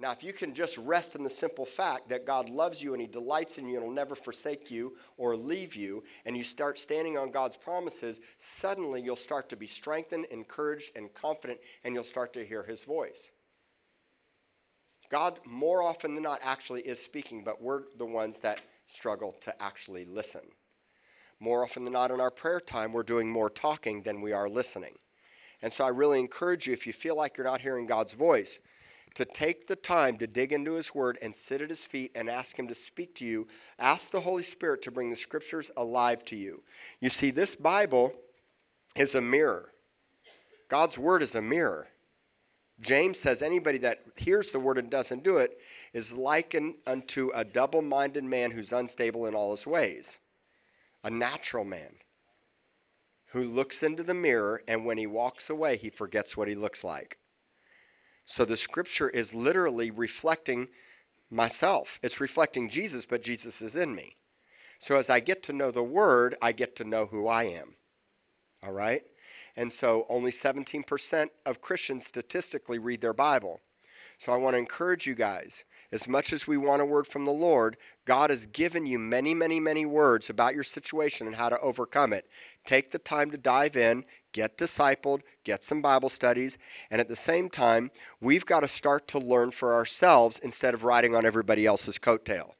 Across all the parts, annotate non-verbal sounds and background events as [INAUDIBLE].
Now, if you can just rest in the simple fact that God loves you and He delights in you and will never forsake you or leave you, and you start standing on God's promises, suddenly you'll start to be strengthened, encouraged, and confident, and you'll start to hear His voice. God, more often than not, actually is speaking, but we're the ones that struggle to actually listen. More often than not, in our prayer time, we're doing more talking than we are listening. And so I really encourage you, if you feel like you're not hearing God's voice, to take the time to dig into His Word and sit at His feet and ask Him to speak to you. Ask the Holy Spirit to bring the Scriptures alive to you. You see, this Bible is a mirror, God's Word is a mirror. James says anybody that hears the word and doesn't do it is likened unto a double minded man who's unstable in all his ways. A natural man who looks into the mirror and when he walks away, he forgets what he looks like. So the scripture is literally reflecting myself. It's reflecting Jesus, but Jesus is in me. So as I get to know the word, I get to know who I am. All right? And so only 17% of Christians statistically read their Bible. So I want to encourage you guys as much as we want a word from the Lord, God has given you many, many, many words about your situation and how to overcome it. Take the time to dive in, get discipled, get some Bible studies, and at the same time, we've got to start to learn for ourselves instead of riding on everybody else's coattail.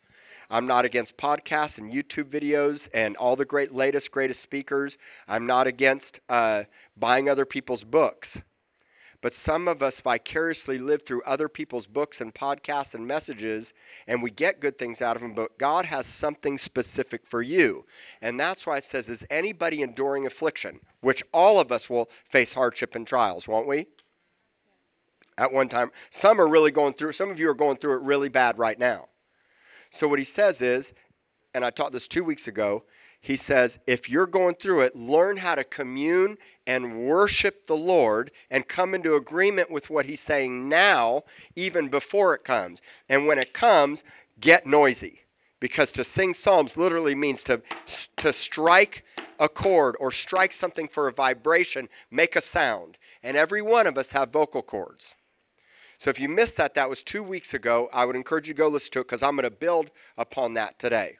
I'm not against podcasts and YouTube videos and all the great latest, greatest speakers. I'm not against uh, buying other people's books. But some of us vicariously live through other people's books and podcasts and messages, and we get good things out of them, but God has something specific for you. And that's why it says, Is anybody enduring affliction? Which all of us will face hardship and trials, won't we? At one time. Some are really going through, some of you are going through it really bad right now. So what he says is, and I taught this two weeks ago, he says, if you're going through it, learn how to commune and worship the Lord and come into agreement with what he's saying now, even before it comes. And when it comes, get noisy. Because to sing psalms literally means to, to strike a chord or strike something for a vibration, make a sound. And every one of us have vocal cords. So if you missed that, that was two weeks ago. I would encourage you to go listen to it because I'm going to build upon that today.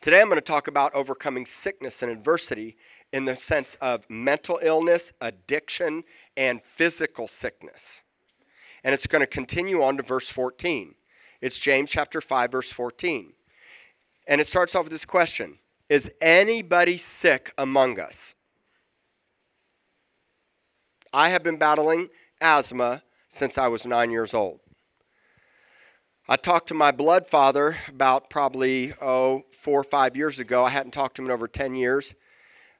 Today I'm going to talk about overcoming sickness and adversity in the sense of mental illness, addiction, and physical sickness. And it's going to continue on to verse 14. It's James chapter 5 verse 14. And it starts off with this question, is anybody sick among us? I have been battling asthma since I was nine years old. I talked to my blood father about probably, oh, four or five years ago. I hadn't talked to him in over 10 years.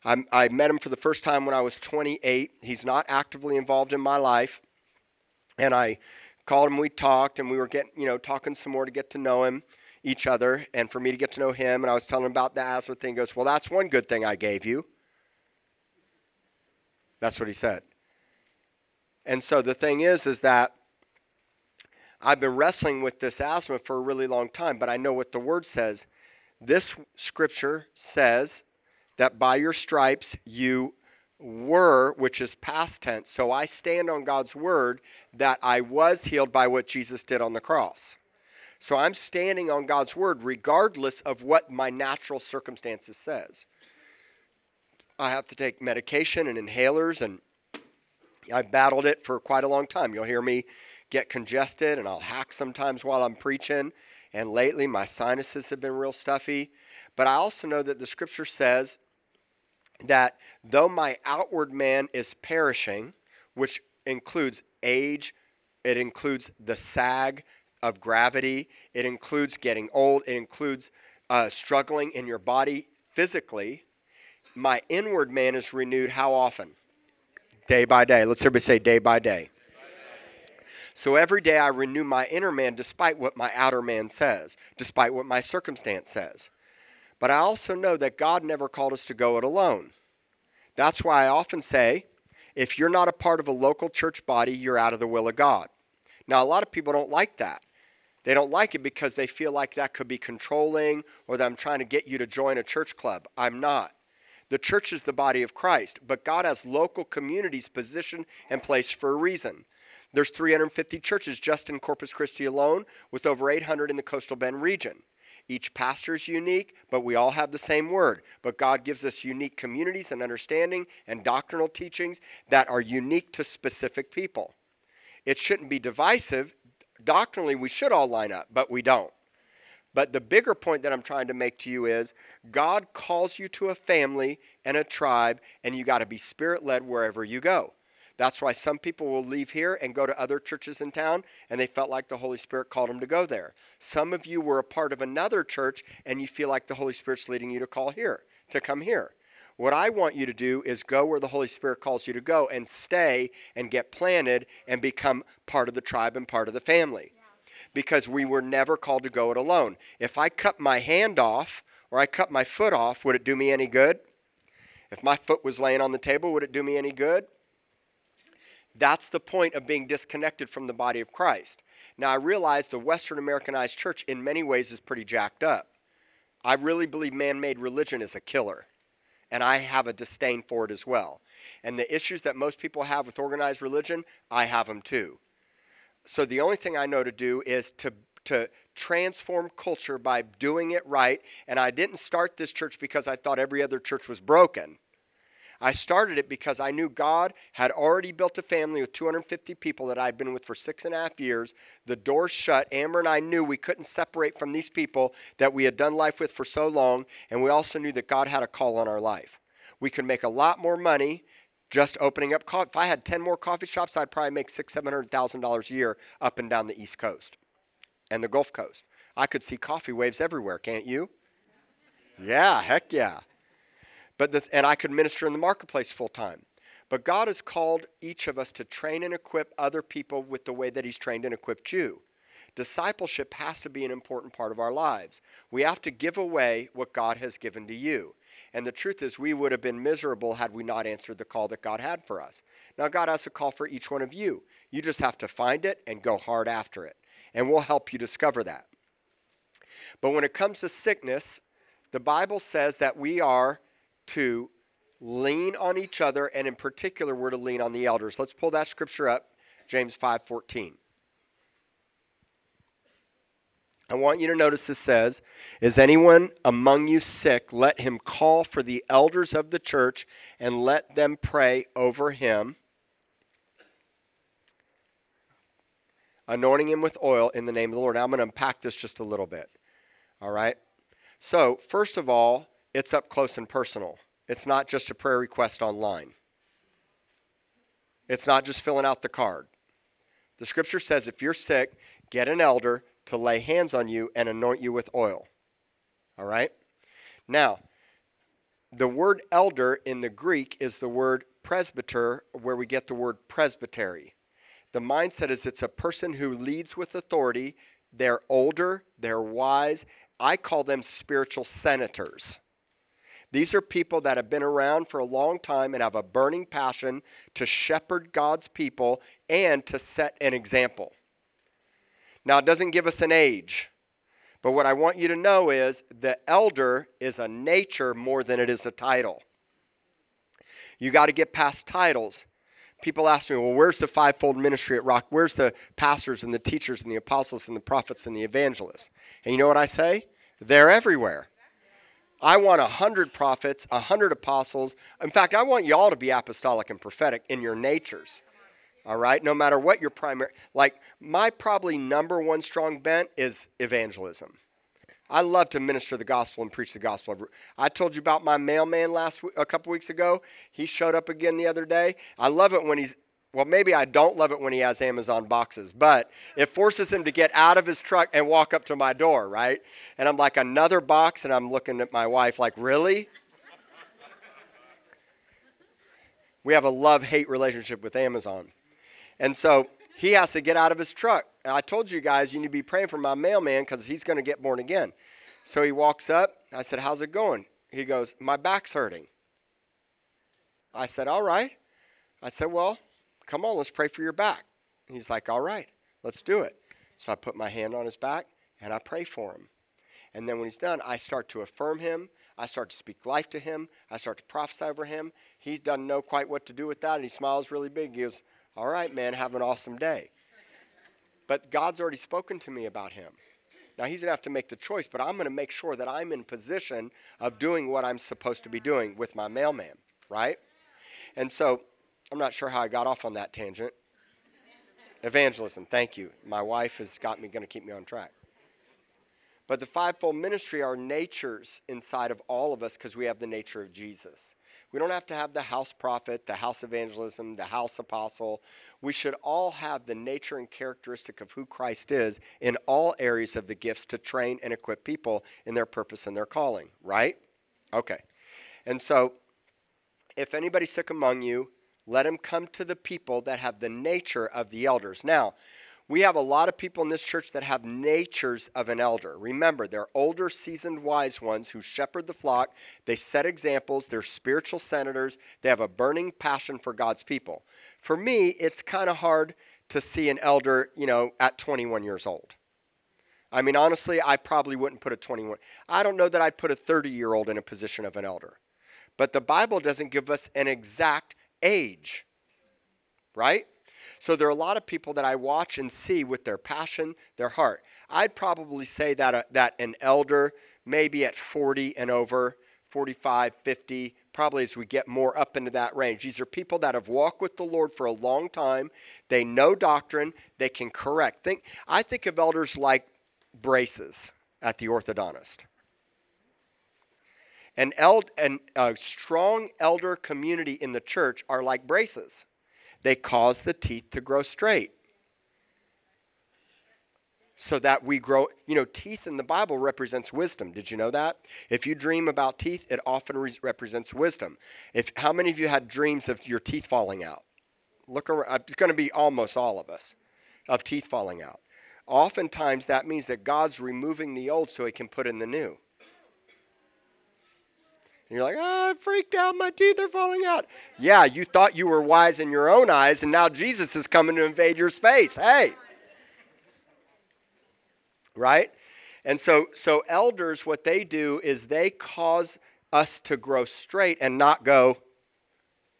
I, I met him for the first time when I was 28. He's not actively involved in my life. And I called him, we talked, and we were getting, you know, talking some more to get to know him, each other, and for me to get to know him. And I was telling him about the asthma thing. He goes, Well, that's one good thing I gave you. That's what he said. And so the thing is, is that I've been wrestling with this asthma for a really long time, but I know what the word says. This scripture says that by your stripes you were, which is past tense. So I stand on God's word that I was healed by what Jesus did on the cross. So I'm standing on God's word regardless of what my natural circumstances says. I have to take medication and inhalers and I've battled it for quite a long time. You'll hear me get congested and I'll hack sometimes while I'm preaching. And lately, my sinuses have been real stuffy. But I also know that the scripture says that though my outward man is perishing, which includes age, it includes the sag of gravity, it includes getting old, it includes uh, struggling in your body physically, my inward man is renewed how often? Day by day. Let's everybody say day by day. So every day I renew my inner man despite what my outer man says, despite what my circumstance says. But I also know that God never called us to go it alone. That's why I often say if you're not a part of a local church body, you're out of the will of God. Now, a lot of people don't like that. They don't like it because they feel like that could be controlling or that I'm trying to get you to join a church club. I'm not. The church is the body of Christ, but God has local communities positioned and placed for a reason. There's 350 churches just in Corpus Christi alone, with over 800 in the coastal Bend region. Each pastor is unique, but we all have the same word. But God gives us unique communities and understanding and doctrinal teachings that are unique to specific people. It shouldn't be divisive. Doctrinally, we should all line up, but we don't. But the bigger point that I'm trying to make to you is God calls you to a family and a tribe, and you got to be spirit led wherever you go. That's why some people will leave here and go to other churches in town and they felt like the Holy Spirit called them to go there. Some of you were a part of another church and you feel like the Holy Spirit's leading you to call here, to come here. What I want you to do is go where the Holy Spirit calls you to go and stay and get planted and become part of the tribe and part of the family. Because we were never called to go it alone. If I cut my hand off or I cut my foot off, would it do me any good? If my foot was laying on the table, would it do me any good? That's the point of being disconnected from the body of Christ. Now, I realize the Western Americanized church in many ways is pretty jacked up. I really believe man made religion is a killer, and I have a disdain for it as well. And the issues that most people have with organized religion, I have them too. So the only thing I know to do is to to transform culture by doing it right. And I didn't start this church because I thought every other church was broken. I started it because I knew God had already built a family with 250 people that I've been with for six and a half years. The doors shut. Amber and I knew we couldn't separate from these people that we had done life with for so long, and we also knew that God had a call on our life. We could make a lot more money just opening up coffee. If I had 10 more coffee shops, I'd probably make six, seven hundred thousand dollars a year up and down the East Coast and the Gulf Coast. I could see coffee waves everywhere, can't you? Yeah, heck yeah. But the, and I could minister in the marketplace full time. But God has called each of us to train and equip other people with the way that He's trained and equipped you. Discipleship has to be an important part of our lives. We have to give away what God has given to you. And the truth is, we would have been miserable had we not answered the call that God had for us. Now, God has a call for each one of you. You just have to find it and go hard after it. And we'll help you discover that. But when it comes to sickness, the Bible says that we are to lean on each other, and in particular, we're to lean on the elders. Let's pull that scripture up, James 5:14. I want you to notice this says, Is anyone among you sick? Let him call for the elders of the church and let them pray over him, anointing him with oil in the name of the Lord. Now I'm going to unpack this just a little bit. All right? So, first of all, it's up close and personal. It's not just a prayer request online. It's not just filling out the card. The scripture says if you're sick, get an elder to lay hands on you and anoint you with oil. All right? Now, the word elder in the Greek is the word presbyter, where we get the word presbytery. The mindset is it's a person who leads with authority. They're older, they're wise. I call them spiritual senators. These are people that have been around for a long time and have a burning passion to shepherd God's people and to set an example. Now, it doesn't give us an age, but what I want you to know is the elder is a nature more than it is a title. You got to get past titles. People ask me, well, where's the fivefold ministry at Rock? Where's the pastors and the teachers and the apostles and the prophets and the evangelists? And you know what I say? They're everywhere. I want a hundred prophets, a hundred apostles. In fact, I want you all to be apostolic and prophetic in your natures. All right, no matter what your primary, like my probably number one strong bent is evangelism. I love to minister the gospel and preach the gospel. I told you about my mailman last a couple weeks ago. He showed up again the other day. I love it when he's well, maybe I don't love it when he has Amazon boxes, but it forces him to get out of his truck and walk up to my door, right? And I'm like, another box, and I'm looking at my wife like, really? we have a love hate relationship with Amazon. And so he has to get out of his truck. And I told you guys, you need to be praying for my mailman because he's going to get born again. So he walks up. I said, How's it going? He goes, My back's hurting. I said, All right. I said, Well, Come on, let's pray for your back. And he's like, All right, let's do it. So I put my hand on his back and I pray for him. And then when he's done, I start to affirm him. I start to speak life to him. I start to prophesy over him. He doesn't know quite what to do with that, and he smiles really big. He goes, All right, man, have an awesome day. But God's already spoken to me about him. Now he's going to have to make the choice, but I'm going to make sure that I'm in position of doing what I'm supposed to be doing with my mailman, right? And so I'm not sure how I got off on that tangent. Evangelism, thank you. My wife has got me going to keep me on track. But the fivefold ministry are natures inside of all of us because we have the nature of Jesus. We don't have to have the house prophet, the house evangelism, the house apostle. We should all have the nature and characteristic of who Christ is in all areas of the gifts to train and equip people in their purpose and their calling, right? Okay. And so, if anybody's sick among you, let him come to the people that have the nature of the elders. Now, we have a lot of people in this church that have natures of an elder. Remember, they're older, seasoned, wise ones who shepherd the flock. They set examples. They're spiritual senators. They have a burning passion for God's people. For me, it's kind of hard to see an elder, you know, at 21 years old. I mean, honestly, I probably wouldn't put a 21. I don't know that I'd put a 30 year old in a position of an elder. But the Bible doesn't give us an exact age, right? So there are a lot of people that I watch and see with their passion, their heart. I'd probably say that, uh, that an elder, maybe at 40 and over, 45, 50, probably as we get more up into that range. These are people that have walked with the Lord for a long time. They know doctrine. They can correct. Think, I think of elders like braces at the orthodontist. An eld, an, a strong elder community in the church are like braces they cause the teeth to grow straight. So that we grow, you know, teeth in the Bible represents wisdom. Did you know that? If you dream about teeth, it often re- represents wisdom. If how many of you had dreams of your teeth falling out? Look around, uh, it's going to be almost all of us of teeth falling out. Oftentimes that means that God's removing the old so he can put in the new. You're like, oh, I freaked out. My teeth are falling out. Yeah, you thought you were wise in your own eyes, and now Jesus is coming to invade your space. Hey. Right? And so, so elders, what they do is they cause us to grow straight and not go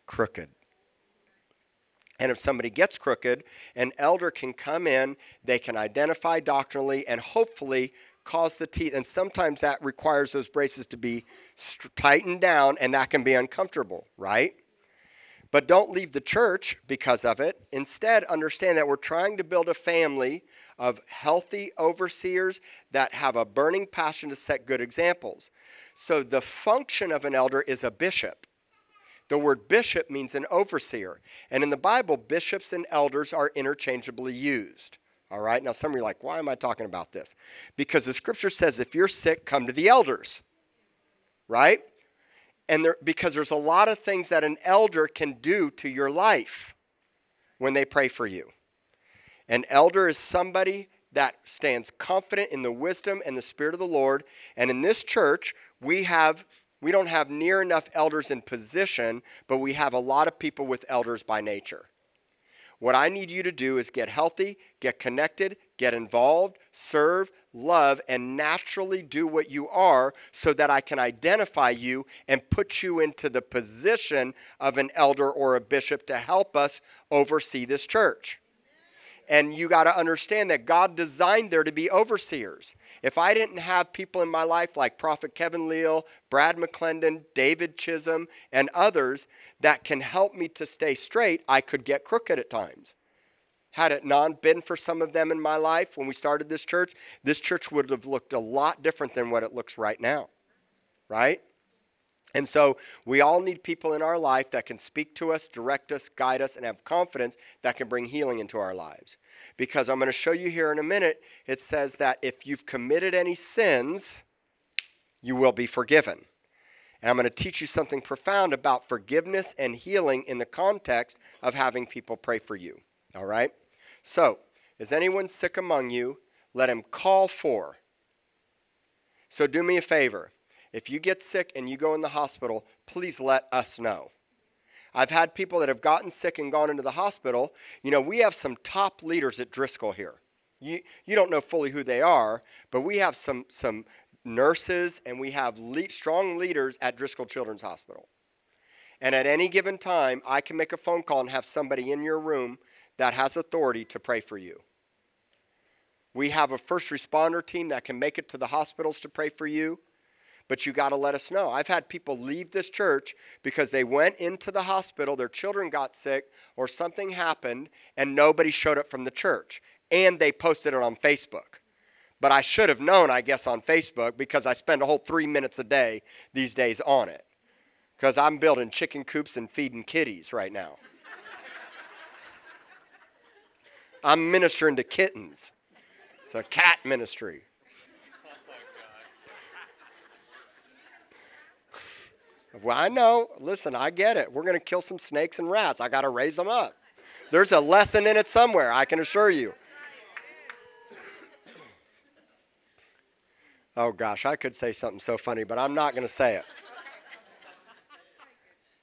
crooked. And if somebody gets crooked, an elder can come in, they can identify doctrinally, and hopefully cause the teeth. And sometimes that requires those braces to be tightened down, and that can be uncomfortable, right? But don't leave the church because of it. Instead, understand that we're trying to build a family of healthy overseers that have a burning passion to set good examples. So, the function of an elder is a bishop. The word bishop means an overseer. And in the Bible, bishops and elders are interchangeably used. All right, now some of you are like, why am I talking about this? Because the scripture says if you're sick, come to the elders, right? And there, because there's a lot of things that an elder can do to your life when they pray for you. An elder is somebody that stands confident in the wisdom and the spirit of the Lord. And in this church, we have we don't have near enough elders in position, but we have a lot of people with elders by nature. What I need you to do is get healthy, get connected, get involved, serve, love, and naturally do what you are so that I can identify you and put you into the position of an elder or a bishop to help us oversee this church. And you got to understand that God designed there to be overseers. If I didn't have people in my life like Prophet Kevin Leal, Brad McClendon, David Chisholm, and others that can help me to stay straight, I could get crooked at times. Had it not been for some of them in my life when we started this church, this church would have looked a lot different than what it looks right now. Right? And so we all need people in our life that can speak to us, direct us, guide us, and have confidence that can bring healing into our lives. Because I'm going to show you here in a minute, it says that if you've committed any sins, you will be forgiven. And I'm going to teach you something profound about forgiveness and healing in the context of having people pray for you. All right? So, is anyone sick among you? Let him call for. So, do me a favor if you get sick and you go in the hospital, please let us know. I've had people that have gotten sick and gone into the hospital. You know, we have some top leaders at Driscoll here. You, you don't know fully who they are, but we have some, some nurses and we have le- strong leaders at Driscoll Children's Hospital. And at any given time, I can make a phone call and have somebody in your room that has authority to pray for you. We have a first responder team that can make it to the hospitals to pray for you, but you got to let us know. I've had people leave this church because they went into the hospital, their children got sick, or something happened, and nobody showed up from the church. And they posted it on Facebook. But I should have known, I guess, on Facebook because I spend a whole three minutes a day these days on it. Because I'm building chicken coops and feeding kitties right now. I'm ministering to kittens. It's a cat ministry. [LAUGHS] Well, I know. Listen, I get it. We're going to kill some snakes and rats. I got to raise them up. There's a lesson in it somewhere, I can assure you. [CLEARS THROAT] Oh gosh, I could say something so funny, but I'm not going to say it.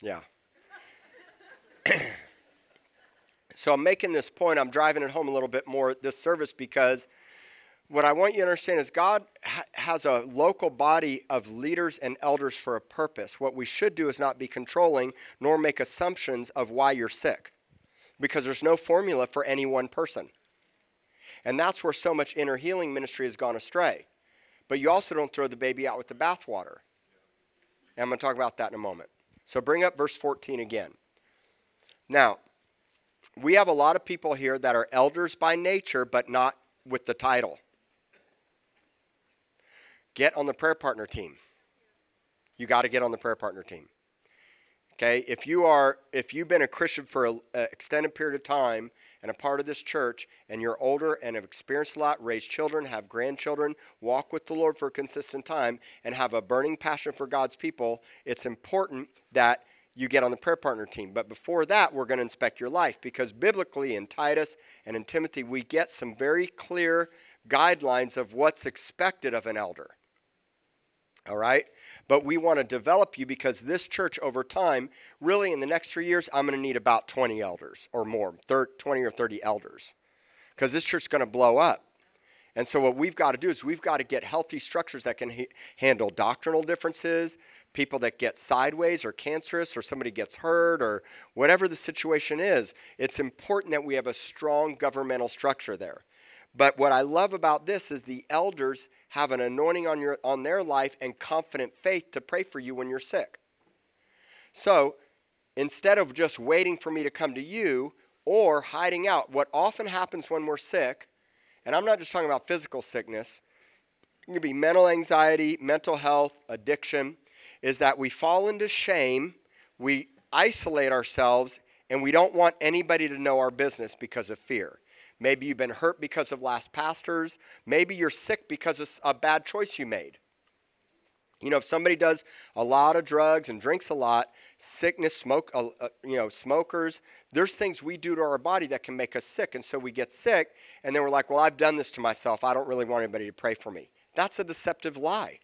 Yeah. [CLEARS THROAT] so I'm making this point. I'm driving it home a little bit more this service because what I want you to understand is God ha- has a local body of leaders and elders for a purpose. What we should do is not be controlling nor make assumptions of why you're sick because there's no formula for any one person. And that's where so much inner healing ministry has gone astray. But you also don't throw the baby out with the bathwater. And I'm going to talk about that in a moment. So bring up verse 14 again. Now, we have a lot of people here that are elders by nature, but not with the title. Get on the prayer partner team. You got to get on the prayer partner team. Okay, if you are if you've been a Christian for an extended period of time and a part of this church and you're older and have experienced a lot, raised children, have grandchildren, walk with the Lord for a consistent time and have a burning passion for God's people, it's important that you get on the prayer partner team. But before that, we're going to inspect your life because biblically in Titus and in Timothy, we get some very clear guidelines of what's expected of an elder all right? But we want to develop you because this church over time, really in the next three years, I'm going to need about 20 elders or more, 20 or 30 elders, because this church is going to blow up. And so, what we've got to do is we've got to get healthy structures that can ha- handle doctrinal differences, people that get sideways or cancerous, or somebody gets hurt, or whatever the situation is. It's important that we have a strong governmental structure there. But what I love about this is the elders have an anointing on, your, on their life and confident faith to pray for you when you're sick. So instead of just waiting for me to come to you or hiding out, what often happens when we're sick, and I'm not just talking about physical sickness, it can be mental anxiety, mental health, addiction, is that we fall into shame, we isolate ourselves, and we don't want anybody to know our business because of fear. Maybe you've been hurt because of last pastors. Maybe you're sick because of a bad choice you made. You know, if somebody does a lot of drugs and drinks a lot, sickness, smoke, uh, uh, you know, smokers, there's things we do to our body that can make us sick. And so we get sick, and then we're like, well, I've done this to myself. I don't really want anybody to pray for me. That's a deceptive lie.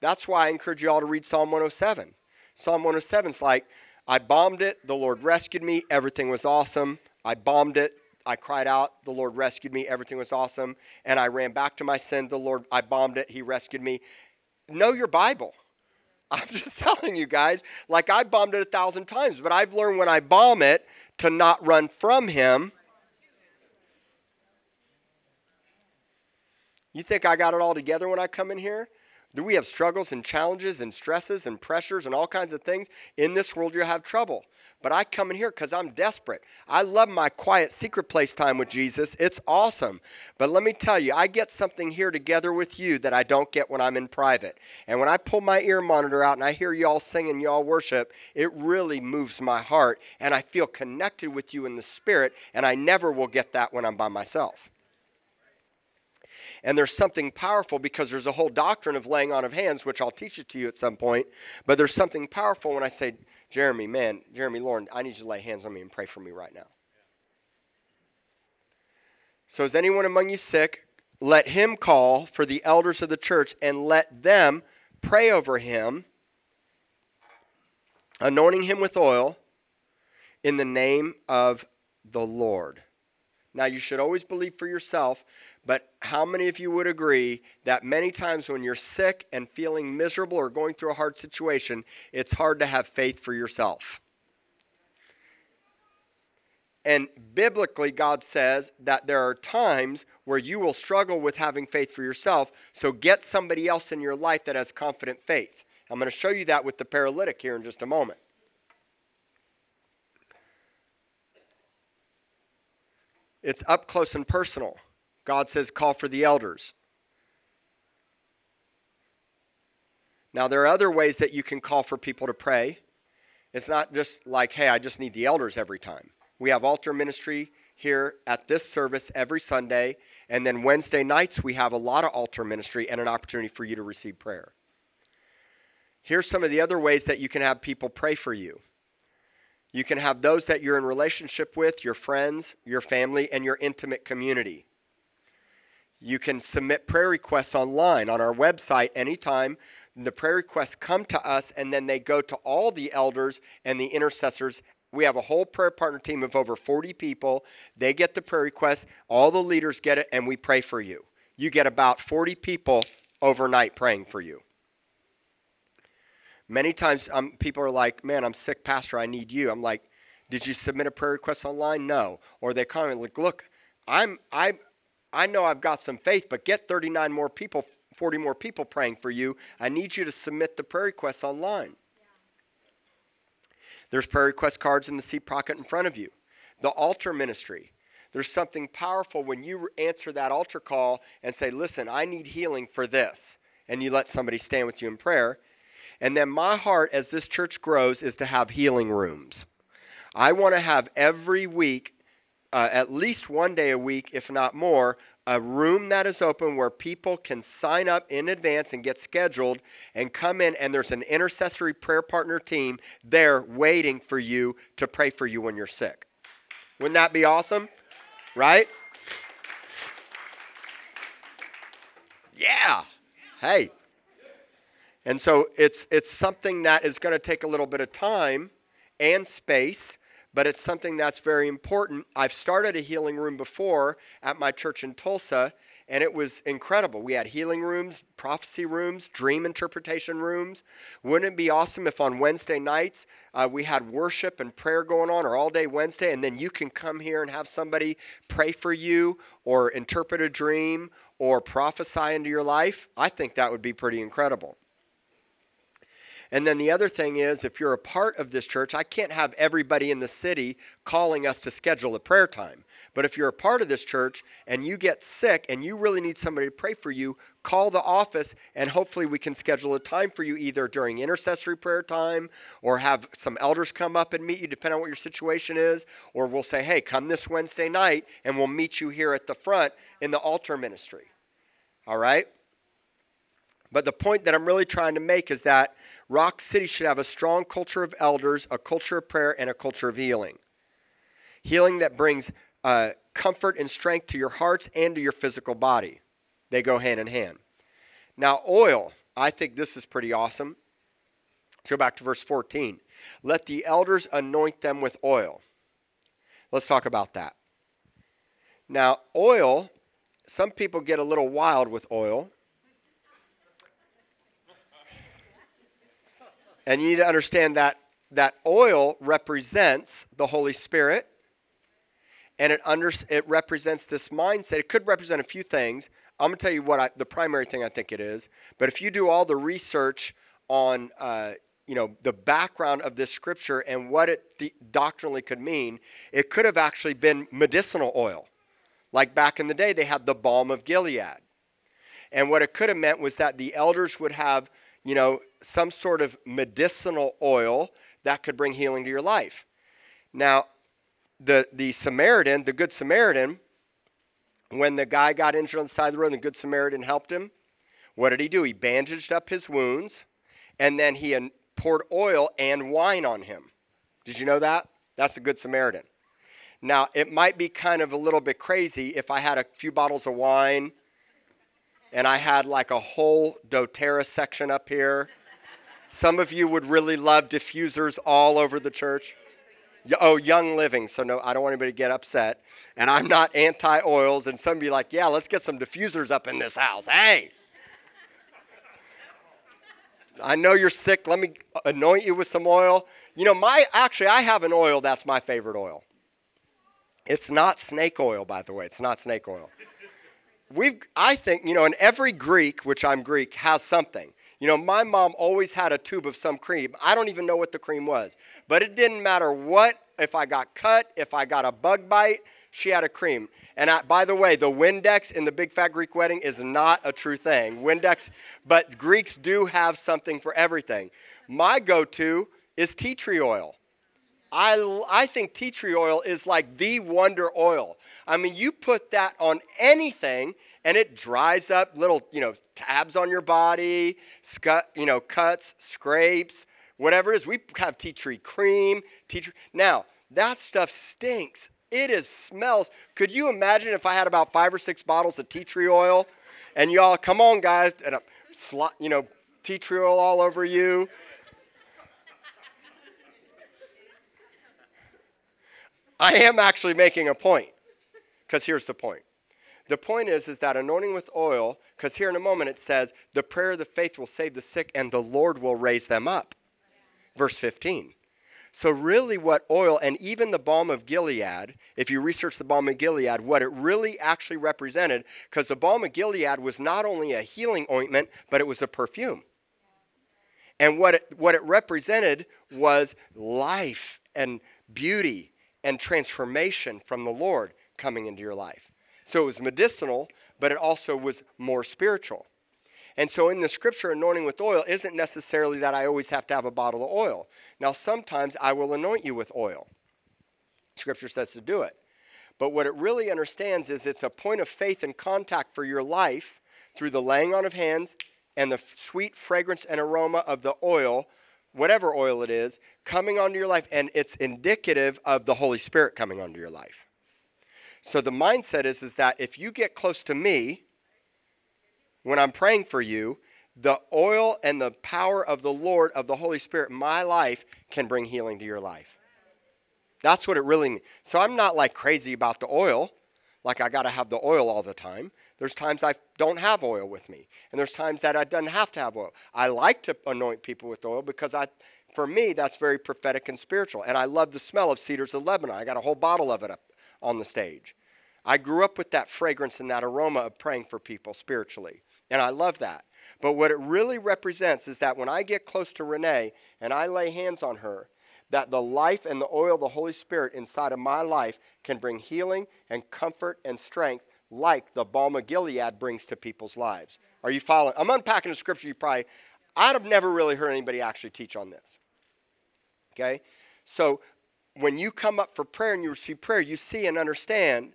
That's why I encourage you all to read Psalm 107. Psalm 107 is like, I bombed it, the Lord rescued me, everything was awesome. I bombed it. I cried out. The Lord rescued me. Everything was awesome. And I ran back to my sin. The Lord, I bombed it. He rescued me. Know your Bible. [LAUGHS] I'm just telling you guys, like I bombed it a thousand times, but I've learned when I bomb it to not run from Him. You think I got it all together when I come in here? Do we have struggles and challenges and stresses and pressures and all kinds of things? In this world, you'll have trouble. But I come in here because I'm desperate. I love my quiet secret place time with Jesus. It's awesome. But let me tell you, I get something here together with you that I don't get when I'm in private. And when I pull my ear monitor out and I hear y'all sing and y'all worship, it really moves my heart. And I feel connected with you in the spirit. And I never will get that when I'm by myself. And there's something powerful because there's a whole doctrine of laying on of hands, which I'll teach it to you at some point. But there's something powerful when I say, Jeremy, man, Jeremy, Lauren, I need you to lay hands on me and pray for me right now. So, is anyone among you sick? Let him call for the elders of the church and let them pray over him, anointing him with oil in the name of the Lord. Now, you should always believe for yourself, but how many of you would agree that many times when you're sick and feeling miserable or going through a hard situation, it's hard to have faith for yourself? And biblically, God says that there are times where you will struggle with having faith for yourself. So get somebody else in your life that has confident faith. I'm going to show you that with the paralytic here in just a moment. It's up close and personal. God says, call for the elders. Now, there are other ways that you can call for people to pray. It's not just like, hey, I just need the elders every time. We have altar ministry here at this service every Sunday. And then Wednesday nights, we have a lot of altar ministry and an opportunity for you to receive prayer. Here's some of the other ways that you can have people pray for you. You can have those that you're in relationship with, your friends, your family, and your intimate community. You can submit prayer requests online on our website anytime. The prayer requests come to us, and then they go to all the elders and the intercessors we have a whole prayer partner team of over 40 people. They get the prayer request, all the leaders get it, and we pray for you. You get about 40 people overnight praying for you. Many times um, people are like, man, I'm sick, Pastor, I need you. I'm like, did you submit a prayer request online? No. Or they comment like, look, I'm, I, I know I've got some faith, but get 39 more people, 40 more people praying for you. I need you to submit the prayer request online. There's prayer request cards in the seat pocket in front of you. The altar ministry. There's something powerful when you answer that altar call and say, Listen, I need healing for this. And you let somebody stand with you in prayer. And then my heart, as this church grows, is to have healing rooms. I want to have every week, uh, at least one day a week, if not more, a room that is open where people can sign up in advance and get scheduled and come in, and there's an intercessory prayer partner team there waiting for you to pray for you when you're sick. Wouldn't that be awesome? Right? Yeah. Hey. And so it's it's something that is going to take a little bit of time and space but it's something that's very important. I've started a healing room before at my church in Tulsa, and it was incredible. We had healing rooms, prophecy rooms, dream interpretation rooms. Wouldn't it be awesome if on Wednesday nights uh, we had worship and prayer going on, or all day Wednesday, and then you can come here and have somebody pray for you, or interpret a dream, or prophesy into your life? I think that would be pretty incredible. And then the other thing is, if you're a part of this church, I can't have everybody in the city calling us to schedule a prayer time. But if you're a part of this church and you get sick and you really need somebody to pray for you, call the office and hopefully we can schedule a time for you either during intercessory prayer time or have some elders come up and meet you, depending on what your situation is. Or we'll say, hey, come this Wednesday night and we'll meet you here at the front in the altar ministry. All right? But the point that I'm really trying to make is that Rock City should have a strong culture of elders, a culture of prayer, and a culture of healing. Healing that brings uh, comfort and strength to your hearts and to your physical body. They go hand in hand. Now, oil, I think this is pretty awesome. Let's go back to verse 14. Let the elders anoint them with oil. Let's talk about that. Now, oil, some people get a little wild with oil. And you need to understand that that oil represents the Holy Spirit and it, under, it represents this mindset. It could represent a few things. I'm going to tell you what I, the primary thing I think it is. But if you do all the research on, uh, you know, the background of this scripture and what it th- doctrinally could mean, it could have actually been medicinal oil. Like back in the day, they had the balm of Gilead. And what it could have meant was that the elders would have you know, some sort of medicinal oil that could bring healing to your life. Now, the, the Samaritan, the Good Samaritan, when the guy got injured on the side of the road and the Good Samaritan helped him, what did he do? He bandaged up his wounds and then he poured oil and wine on him. Did you know that? That's a Good Samaritan. Now, it might be kind of a little bit crazy if I had a few bottles of wine and I had like a whole doTERRA section up here. Some of you would really love diffusers all over the church. Oh, Young Living. So no, I don't want anybody to get upset. And I'm not anti-oils. And some of you like, yeah, let's get some diffusers up in this house. Hey. I know you're sick. Let me anoint you with some oil. You know, my actually, I have an oil that's my favorite oil. It's not snake oil, by the way. It's not snake oil. We've, I think, you know, and every Greek, which I'm Greek, has something. You know, my mom always had a tube of some cream. I don't even know what the cream was, but it didn't matter what, if I got cut, if I got a bug bite, she had a cream. And I, by the way, the Windex in the Big Fat Greek Wedding is not a true thing. Windex, but Greeks do have something for everything. My go to is tea tree oil. I, I think tea tree oil is like the wonder oil. I mean, you put that on anything and it dries up little, you know, tabs on your body, you know, cuts, scrapes, whatever it is. We have tea tree cream, tea tree. Now, that stuff stinks. It is smells. Could you imagine if I had about five or six bottles of tea tree oil and y'all, come on, guys, and, a, slot, you know, tea tree oil all over you? I am actually making a point because here's the point. The point is, is that anointing with oil, because here in a moment it says, the prayer of the faith will save the sick and the Lord will raise them up. Verse 15. So, really, what oil and even the balm of Gilead, if you research the balm of Gilead, what it really actually represented, because the balm of Gilead was not only a healing ointment, but it was a perfume. And what it, what it represented was life and beauty and transformation from the Lord coming into your life. So it was medicinal, but it also was more spiritual. And so in the scripture, anointing with oil isn't necessarily that I always have to have a bottle of oil. Now, sometimes I will anoint you with oil. Scripture says to do it. But what it really understands is it's a point of faith and contact for your life through the laying on of hands and the sweet fragrance and aroma of the oil, whatever oil it is, coming onto your life. And it's indicative of the Holy Spirit coming onto your life. So the mindset is, is that if you get close to me when I'm praying for you, the oil and the power of the Lord, of the Holy Spirit, my life can bring healing to your life. That's what it really means. So I'm not like crazy about the oil, like I got to have the oil all the time. There's times I don't have oil with me, and there's times that I don't have to have oil. I like to anoint people with oil because I, for me, that's very prophetic and spiritual. And I love the smell of cedars of Lebanon. I got a whole bottle of it up on the stage. I grew up with that fragrance and that aroma of praying for people spiritually. And I love that. But what it really represents is that when I get close to Renee and I lay hands on her, that the life and the oil of the Holy Spirit inside of my life can bring healing and comfort and strength like the balm of Gilead brings to people's lives. Are you following? I'm unpacking a scripture you probably, I'd have never really heard anybody actually teach on this. Okay? So when you come up for prayer and you receive prayer, you see and understand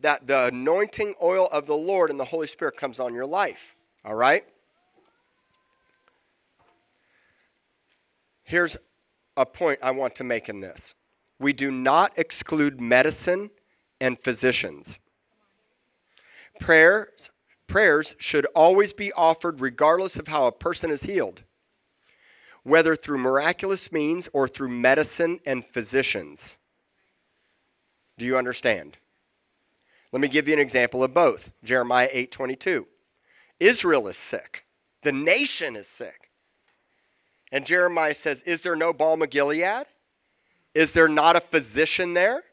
that the anointing oil of the Lord and the Holy Spirit comes on your life. All right? Here's a point I want to make in this we do not exclude medicine and physicians. Prayers, prayers should always be offered regardless of how a person is healed whether through miraculous means or through medicine and physicians. Do you understand? Let me give you an example of both. Jeremiah 8:22. Israel is sick. The nation is sick. And Jeremiah says, "Is there no balm of Gilead? Is there not a physician there?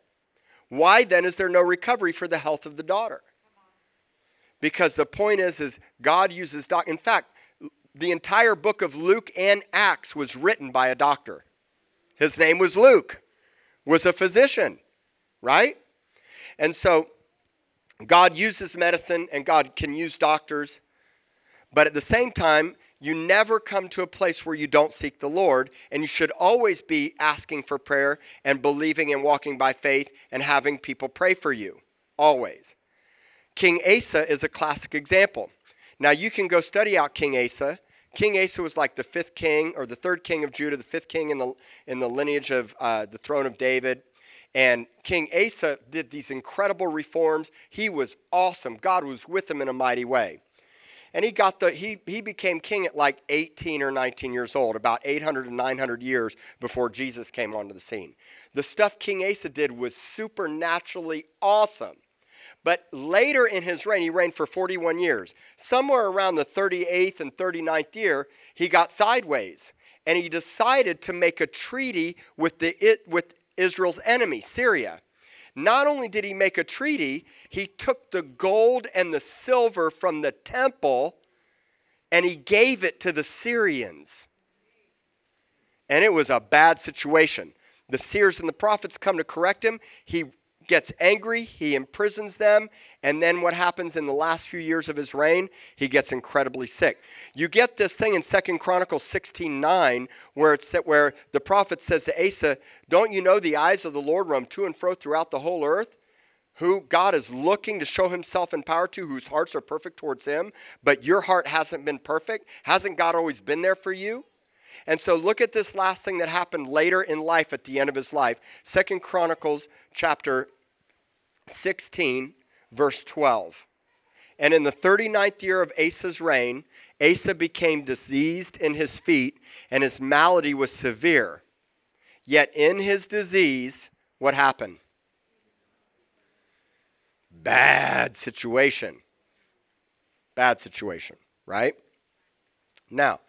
Why then is there no recovery for the health of the daughter?" Because the point is is God uses doc in fact the entire book of Luke and Acts was written by a doctor. His name was Luke, was a physician, right? And so God uses medicine and God can use doctors, but at the same time, you never come to a place where you don't seek the Lord, and you should always be asking for prayer and believing and walking by faith and having people pray for you. Always. King Asa is a classic example. Now, you can go study out King Asa King Asa was like the fifth king or the third king of Judah, the fifth king in the, in the lineage of uh, the throne of David. And King Asa did these incredible reforms. He was awesome. God was with him in a mighty way. and he got the he he became king at like 18 or 19 years old, about 800 to 900 years before Jesus came onto the scene. The stuff King Asa did was supernaturally awesome. But later in his reign, he reigned for 41 years. Somewhere around the 38th and 39th year, he got sideways and he decided to make a treaty with, the, with Israel's enemy, Syria. Not only did he make a treaty, he took the gold and the silver from the temple and he gave it to the Syrians. And it was a bad situation. The seers and the prophets come to correct him. He gets angry, he imprisons them, and then what happens in the last few years of his reign? He gets incredibly sick. You get this thing in Second Chronicles 16:9 where it's where the prophet says to Asa, "Don't you know the eyes of the Lord roam to and fro throughout the whole earth?" Who God is looking to show himself in power to, whose hearts are perfect towards him, but your heart hasn't been perfect. Hasn't God always been there for you? And so look at this last thing that happened later in life at the end of his life. Second Chronicles chapter 16, verse 12. And in the 39th year of Asa's reign, Asa became diseased in his feet, and his malady was severe. Yet in his disease, what happened? Bad situation. Bad situation, right? Now,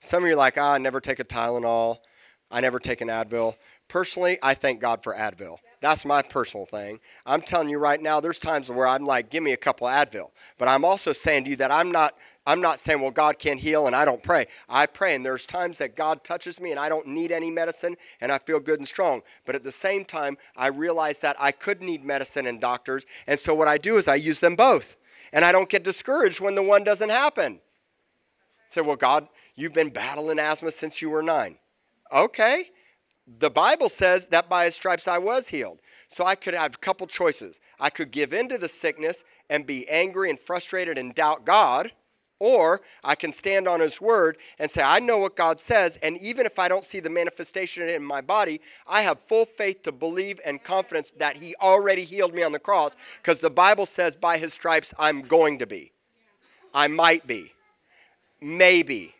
some of you are like, ah, I never take a Tylenol. I never take an Advil. Personally, I thank God for Advil. That's my personal thing. I'm telling you right now, there's times where I'm like, give me a couple Advil. But I'm also saying to you that I'm not I'm not saying, well, God can't heal and I don't pray. I pray, and there's times that God touches me and I don't need any medicine and I feel good and strong. But at the same time, I realize that I could need medicine and doctors. And so what I do is I use them both. And I don't get discouraged when the one doesn't happen. Say, well, God, you've been battling asthma since you were nine. Okay the Bible says that by his stripes I was healed. So I could have a couple choices. I could give in to the sickness and be angry and frustrated and doubt God, or I can stand on his word and say, I know what God says, and even if I don't see the manifestation in my body, I have full faith to believe and confidence that he already healed me on the cross, because the Bible says, by his stripes, I'm going to be. I might be. Maybe.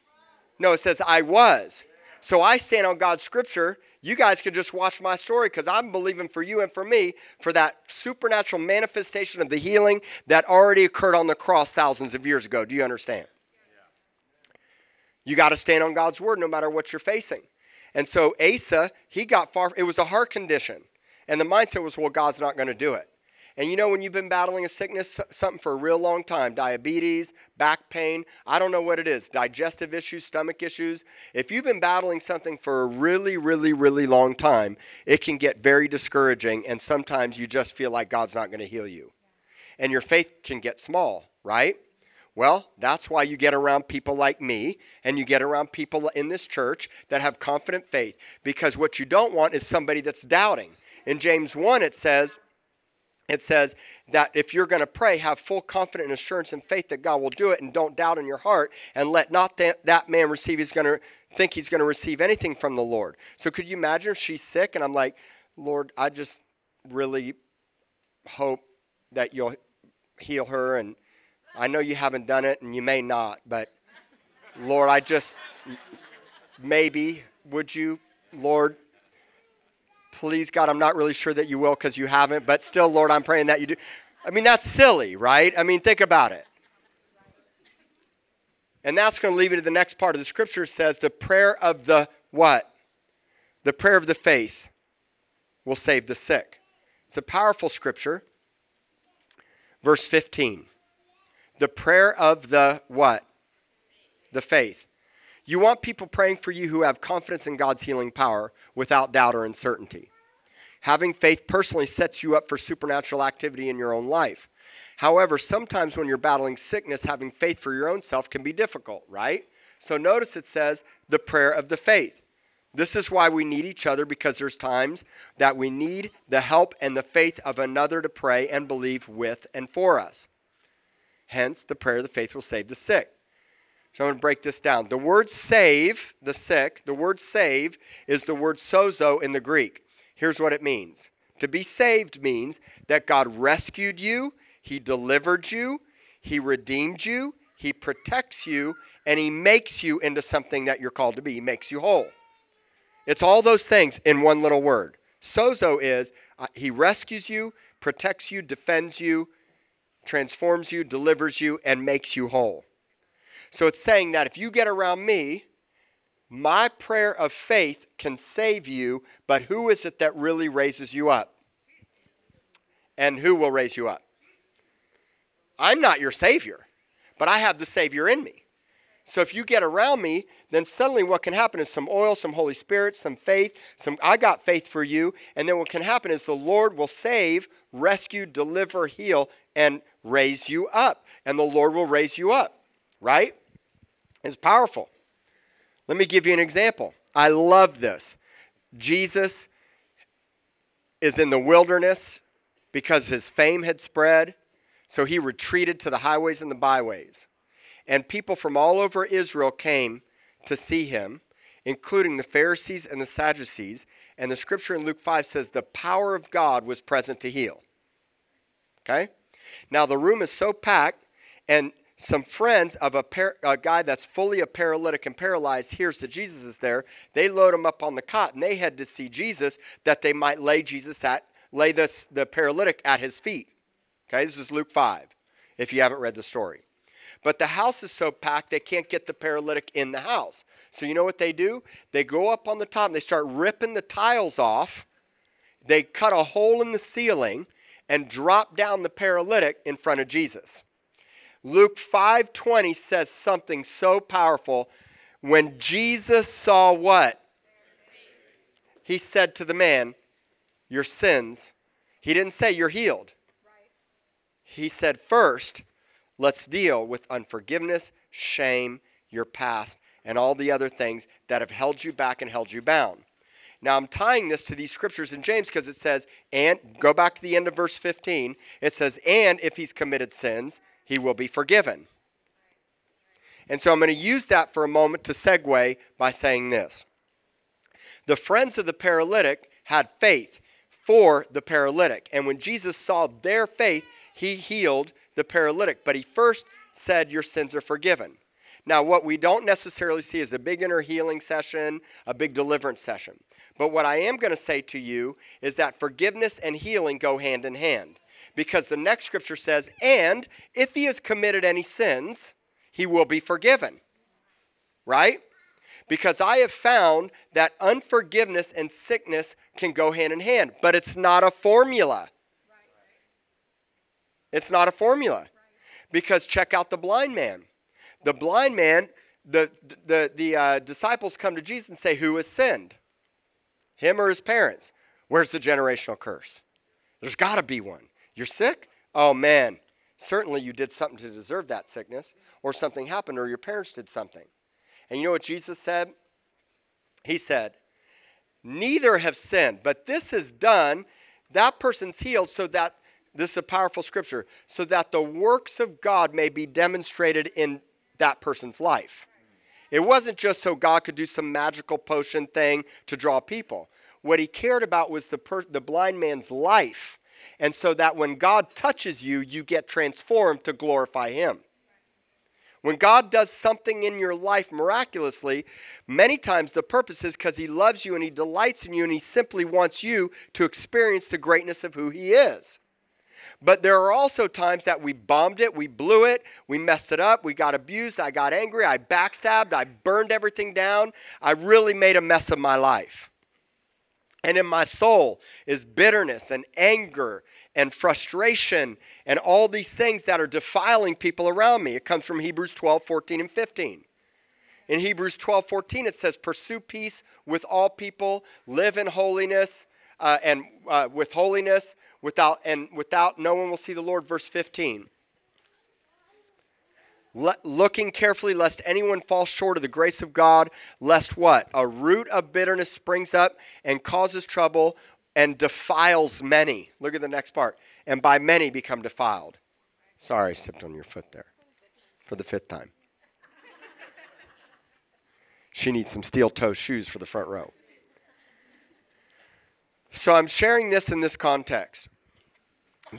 No, it says, I was. So I stand on God's scripture. You guys can just watch my story because I'm believing for you and for me for that supernatural manifestation of the healing that already occurred on the cross thousands of years ago. Do you understand? You got to stand on God's word no matter what you're facing. And so Asa, he got far, it was a heart condition. And the mindset was, well, God's not going to do it. And you know, when you've been battling a sickness, something for a real long time, diabetes, back pain, I don't know what it is, digestive issues, stomach issues. If you've been battling something for a really, really, really long time, it can get very discouraging. And sometimes you just feel like God's not going to heal you. And your faith can get small, right? Well, that's why you get around people like me and you get around people in this church that have confident faith because what you don't want is somebody that's doubting. In James 1, it says, it says that if you're going to pray, have full confidence and assurance and faith that God will do it, and don't doubt in your heart, and let not that, that man receive, he's going to think he's going to receive anything from the Lord. So could you imagine if she's sick and I'm like, Lord, I just really hope that you'll heal her, and I know you haven't done it, and you may not, but Lord, I just maybe would you, Lord, please, God, I'm not really sure that you will because you haven't, but still, Lord, I'm praying that you do. I mean, that's silly, right? I mean, think about it. And that's going to lead me to the next part of the scripture it says the prayer of the what? The prayer of the faith will save the sick. It's a powerful scripture. Verse 15. The prayer of the what? The faith. You want people praying for you who have confidence in God's healing power without doubt or uncertainty. Having faith personally sets you up for supernatural activity in your own life. However, sometimes when you're battling sickness, having faith for your own self can be difficult, right? So notice it says the prayer of the faith. This is why we need each other because there's times that we need the help and the faith of another to pray and believe with and for us. Hence, the prayer of the faith will save the sick. So I'm going to break this down. The word save the sick, the word save is the word sozo in the Greek. Here's what it means To be saved means that God rescued you, He delivered you, He redeemed you, He protects you, and He makes you into something that you're called to be. He makes you whole. It's all those things in one little word. Sozo is uh, He rescues you, protects you, defends you, transforms you, delivers you, and makes you whole. So it's saying that if you get around me, my prayer of faith can save you, but who is it that really raises you up? And who will raise you up? I'm not your Savior, but I have the Savior in me. So if you get around me, then suddenly what can happen is some oil, some Holy Spirit, some faith, some I got faith for you, and then what can happen is the Lord will save, rescue, deliver, heal, and raise you up. And the Lord will raise you up. Right? It's powerful. Let me give you an example. I love this. Jesus is in the wilderness because his fame had spread, so he retreated to the highways and the byways. And people from all over Israel came to see him, including the Pharisees and the Sadducees. And the scripture in Luke 5 says the power of God was present to heal. Okay? Now the room is so packed, and some friends of a, par- a, guy that's fully a paralytic and paralyzed hears that Jesus is there. They load him up on the cot and they head to see Jesus that they might lay Jesus at lay this, the paralytic at his feet. Okay, this is Luke 5, if you haven't read the story. But the house is so packed they can't get the paralytic in the house. So you know what they do? They go up on the top and they start ripping the tiles off. They cut a hole in the ceiling and drop down the paralytic in front of Jesus. Luke 5:20 says something so powerful. When Jesus saw what? He said to the man, "Your sins." He didn't say you're healed. He said, first, let's deal with unforgiveness, shame, your past, and all the other things that have held you back and held you bound." Now I'm tying this to these scriptures in James because it says, and go back to the end of verse 15. It says, and if he's committed sins, he will be forgiven. And so I'm going to use that for a moment to segue by saying this. The friends of the paralytic had faith for the paralytic. And when Jesus saw their faith, he healed the paralytic. But he first said, Your sins are forgiven. Now, what we don't necessarily see is a big inner healing session, a big deliverance session. But what I am going to say to you is that forgiveness and healing go hand in hand because the next scripture says, And if he has committed any sins, he will be forgiven. Right? Because I have found that unforgiveness and sickness can go hand in hand, but it's not a formula. It's not a formula. Because check out the blind man. The blind man, the, the, the uh, disciples come to Jesus and say, Who has sinned? Him or his parents? Where's the generational curse? There's got to be one. You're sick? Oh man, certainly you did something to deserve that sickness, or something happened, or your parents did something. And you know what Jesus said? He said, Neither have sinned, but this is done, that person's healed so that, this is a powerful scripture, so that the works of God may be demonstrated in that person's life. It wasn't just so God could do some magical potion thing to draw people. What he cared about was the, per- the blind man's life and so that when God touches you, you get transformed to glorify Him. When God does something in your life miraculously, many times the purpose is because He loves you and He delights in you and He simply wants you to experience the greatness of who He is. But there are also times that we bombed it, we blew it, we messed it up, we got abused, I got angry, I backstabbed, I burned everything down, I really made a mess of my life. And in my soul is bitterness and anger and frustration and all these things that are defiling people around me. It comes from Hebrews 12, 14, and 15. In Hebrews 12, 14, it says, Pursue peace with all people, live in holiness, uh, and uh, with holiness, without, and without no one will see the Lord. Verse 15 looking carefully lest anyone fall short of the grace of God, lest what? A root of bitterness springs up and causes trouble and defiles many. Look at the next part. And by many become defiled. Sorry, I stepped on your foot there for the fifth time. She needs some steel toe shoes for the front row. So I'm sharing this in this context.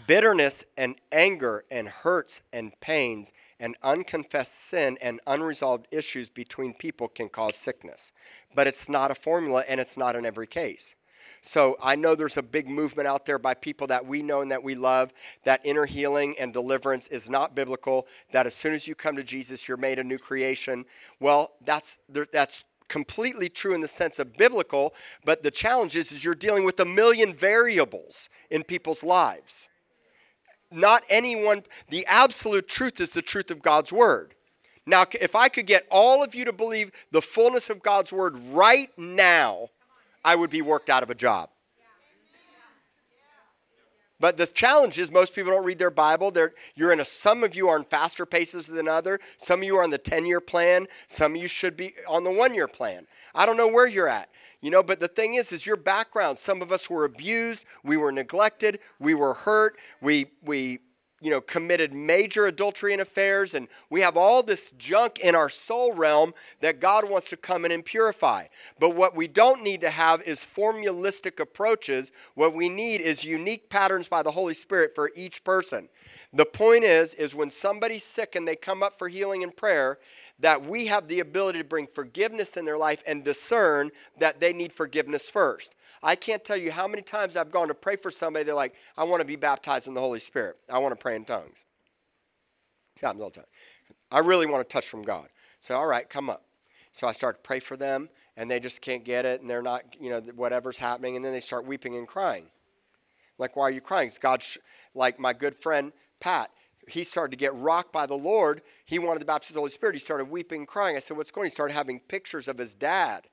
Bitterness and anger and hurts and pains and unconfessed sin and unresolved issues between people can cause sickness. But it's not a formula and it's not in every case. So I know there's a big movement out there by people that we know and that we love that inner healing and deliverance is not biblical, that as soon as you come to Jesus, you're made a new creation. Well, that's, that's completely true in the sense of biblical, but the challenge is, is you're dealing with a million variables in people's lives. Not anyone, the absolute truth is the truth of God's word. Now, if I could get all of you to believe the fullness of God's word right now, I would be worked out of a job. But the challenge is most people don't read their Bible. They're, you're in a, some of you are on faster paces than other. Some of you are on the 10 year plan. Some of you should be on the one year plan. I don't know where you're at. You know, but the thing is, is your background. Some of us were abused. We were neglected. We were hurt. We, we you know, committed major adultery and affairs, and we have all this junk in our soul realm that God wants to come in and purify. But what we don't need to have is formulistic approaches. What we need is unique patterns by the Holy Spirit for each person. The point is, is when somebody's sick and they come up for healing and prayer, that we have the ability to bring forgiveness in their life and discern that they need forgiveness first. I can't tell you how many times I've gone to pray for somebody, they're like, I want to be baptized in the Holy Spirit. I want to pray in tongues. It happens all the time. I really want to touch from God. So, all right, come up. So I start to pray for them, and they just can't get it, and they're not, you know, whatever's happening, and then they start weeping and crying. Like, why are you crying? It's God, sh- like my good friend Pat, he started to get rocked by the Lord. He wanted the baptism of the Holy Spirit. He started weeping, and crying. I said, What's going on? He started having pictures of his dad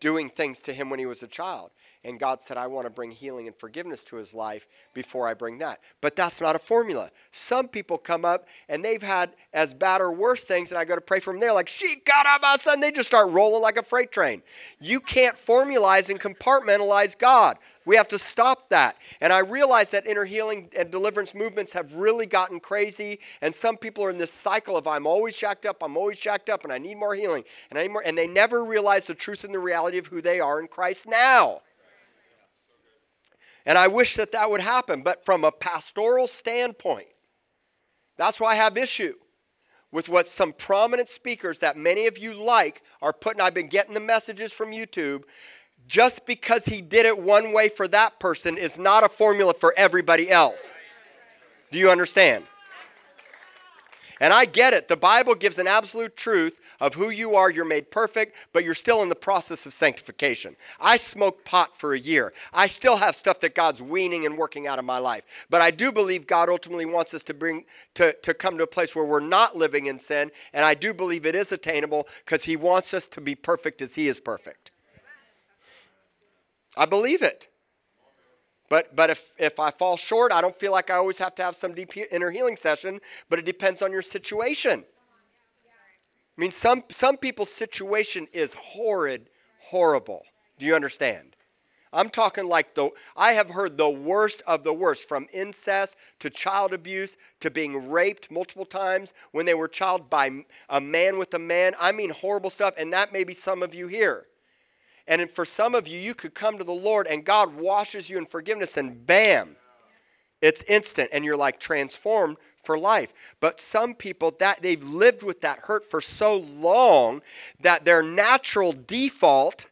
doing things to him when he was a child. And God said, I want to bring healing and forgiveness to his life before I bring that. But that's not a formula. Some people come up and they've had as bad or worse things, and I go to pray for them. They're like, she got up, my son. They just start rolling like a freight train. You can't formalize and compartmentalize God. We have to stop that. And I realize that inner healing and deliverance movements have really gotten crazy. And some people are in this cycle of I'm always jacked up, I'm always jacked up, and I need more healing. And I need more. And they never realize the truth and the reality of who they are in Christ now. And I wish that that would happen. But from a pastoral standpoint, that's why I have issue with what some prominent speakers that many of you like are putting. I've been getting the messages from YouTube. Just because he did it one way for that person is not a formula for everybody else. Do you understand? And I get it. The Bible gives an absolute truth of who you are. You're made perfect, but you're still in the process of sanctification. I smoked pot for a year. I still have stuff that God's weaning and working out of my life. But I do believe God ultimately wants us to bring to, to come to a place where we're not living in sin. And I do believe it is attainable because He wants us to be perfect as He is perfect. I believe it. But, but if, if I fall short, I don't feel like I always have to have some deep inner healing session, but it depends on your situation. I mean, some, some people's situation is horrid, horrible. Do you understand? I'm talking like the, I have heard the worst of the worst from incest to child abuse to being raped multiple times when they were child by a man with a man. I mean, horrible stuff, and that may be some of you here. And for some of you, you could come to the Lord and God washes you in forgiveness, and bam, it's instant, and you're like transformed for life. But some people that they've lived with that hurt for so long that their natural default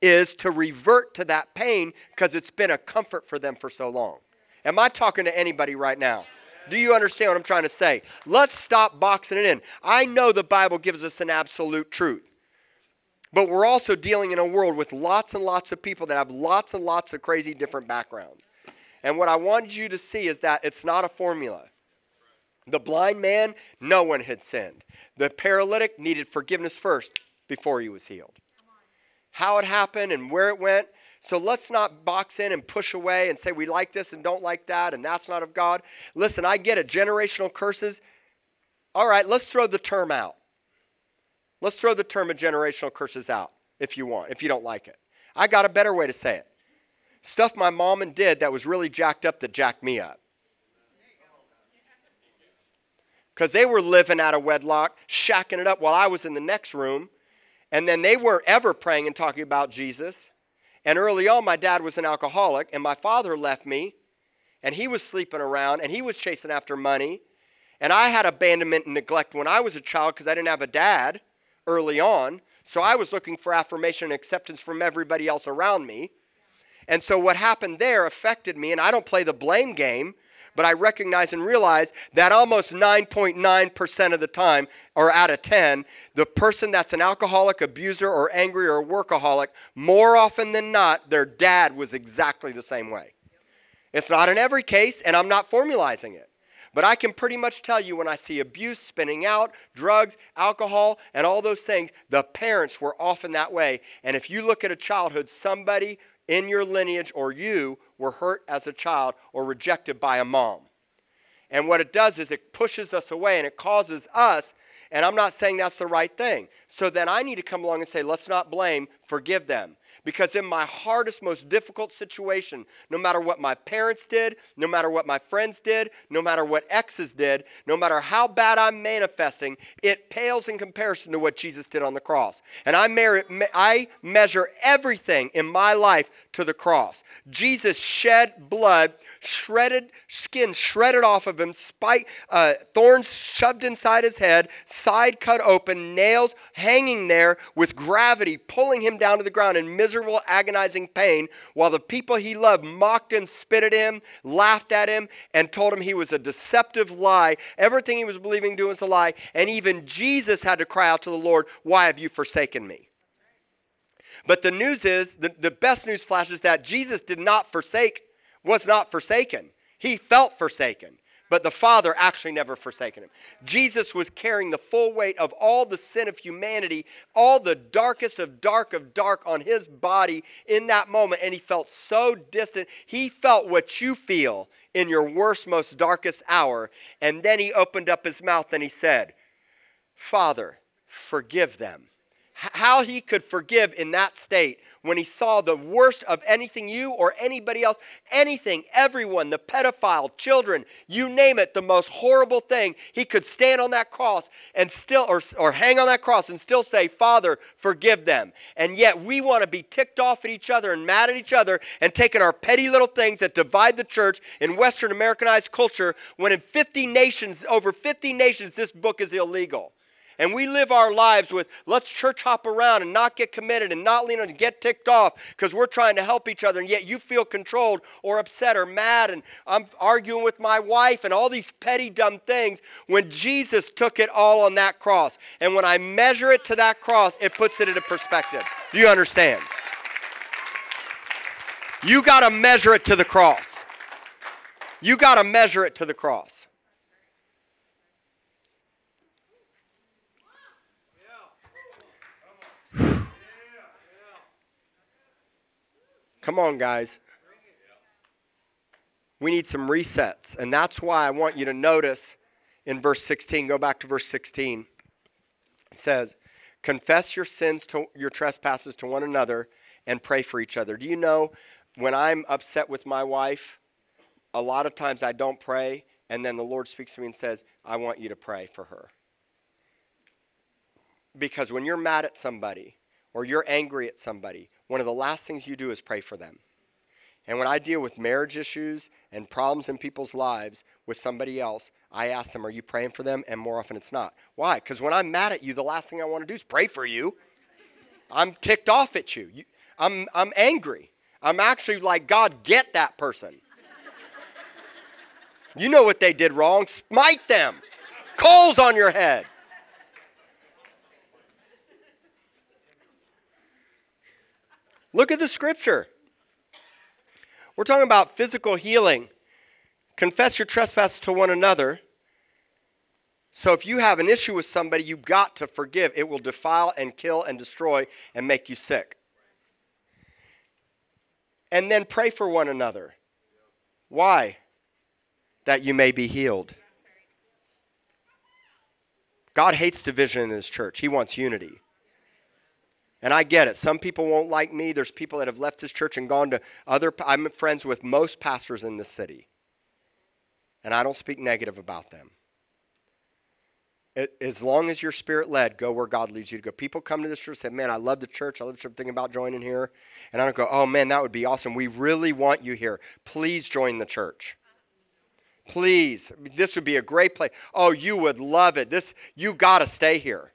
is to revert to that pain because it's been a comfort for them for so long. Am I talking to anybody right now? Do you understand what I'm trying to say? Let's stop boxing it in. I know the Bible gives us an absolute truth. But we're also dealing in a world with lots and lots of people that have lots and lots of crazy different backgrounds. And what I wanted you to see is that it's not a formula. The blind man, no one had sinned. The paralytic needed forgiveness first before he was healed. How it happened and where it went. So let's not box in and push away and say we like this and don't like that and that's not of God. Listen, I get it. Generational curses. All right, let's throw the term out. Let's throw the term of generational curses out if you want, if you don't like it. I got a better way to say it. Stuff my mom and did that was really jacked up that jacked me up. Because they were living out of wedlock, shacking it up while I was in the next room. And then they weren't ever praying and talking about Jesus. And early on, my dad was an alcoholic, and my father left me. and he was sleeping around and he was chasing after money. And I had abandonment and neglect when I was a child because I didn't have a dad early on. So I was looking for affirmation and acceptance from everybody else around me. And so what happened there affected me, and I don't play the blame game, but I recognize and realize that almost 9.9% of the time, or out of 10, the person that's an alcoholic, abuser, or angry, or workaholic, more often than not, their dad was exactly the same way. It's not in every case, and I'm not formalizing it. But I can pretty much tell you when I see abuse spinning out, drugs, alcohol, and all those things, the parents were often that way. And if you look at a childhood, somebody in your lineage or you were hurt as a child or rejected by a mom. And what it does is it pushes us away and it causes us, and I'm not saying that's the right thing. So then I need to come along and say, let's not blame, forgive them. Because in my hardest, most difficult situation, no matter what my parents did, no matter what my friends did, no matter what exes did, no matter how bad I'm manifesting, it pales in comparison to what Jesus did on the cross. And I, merit, I measure everything in my life to the cross. Jesus shed blood shredded skin shredded off of him, spike, uh, thorns shoved inside his head, side cut open, nails hanging there with gravity pulling him down to the ground in miserable, agonizing pain, while the people he loved mocked him, spit at him, laughed at him, and told him he was a deceptive lie. Everything he was believing to was a lie. And even Jesus had to cry out to the Lord, Why have you forsaken me? But the news is, the, the best news flash is that Jesus did not forsake was not forsaken. He felt forsaken, but the Father actually never forsaken him. Jesus was carrying the full weight of all the sin of humanity, all the darkest of dark of dark on his body in that moment, and he felt so distant. He felt what you feel in your worst, most darkest hour. And then he opened up his mouth and he said, Father, forgive them how he could forgive in that state when he saw the worst of anything you or anybody else, anything, everyone, the pedophile, children, you name it, the most horrible thing, he could stand on that cross and still, or, or hang on that cross and still say, Father, forgive them. And yet we want to be ticked off at each other and mad at each other and taking our petty little things that divide the church in Western Americanized culture when in 50 nations, over 50 nations, this book is illegal and we live our lives with let's church hop around and not get committed and not lean on get ticked off because we're trying to help each other and yet you feel controlled or upset or mad and I'm arguing with my wife and all these petty dumb things when Jesus took it all on that cross. And when I measure it to that cross, it puts it into perspective. Do you understand? You got to measure it to the cross. You got to measure it to the cross. Come on, guys. We need some resets. And that's why I want you to notice in verse 16, go back to verse 16. It says, Confess your sins to your trespasses to one another and pray for each other. Do you know when I'm upset with my wife, a lot of times I don't pray, and then the Lord speaks to me and says, I want you to pray for her. Because when you're mad at somebody, or you're angry at somebody, one of the last things you do is pray for them. And when I deal with marriage issues and problems in people's lives with somebody else, I ask them, Are you praying for them? And more often it's not. Why? Because when I'm mad at you, the last thing I want to do is pray for you. I'm ticked off at you. you I'm, I'm angry. I'm actually like, God, get that person. You know what they did wrong. Smite them. Coals on your head. Look at the scripture. We're talking about physical healing. Confess your trespasses to one another. So if you have an issue with somebody, you've got to forgive. It will defile and kill and destroy and make you sick. And then pray for one another. Why? That you may be healed. God hates division in his church, he wants unity. And I get it. Some people won't like me. There's people that have left this church and gone to other. I'm friends with most pastors in this city. And I don't speak negative about them. As long as you're spirit led, go where God leads you to go. People come to this church and say, Man, I love the church. I love the church thinking about joining here. And I don't go, Oh, man, that would be awesome. We really want you here. Please join the church. Please, this would be a great place. Oh, you would love it. This you got to stay here.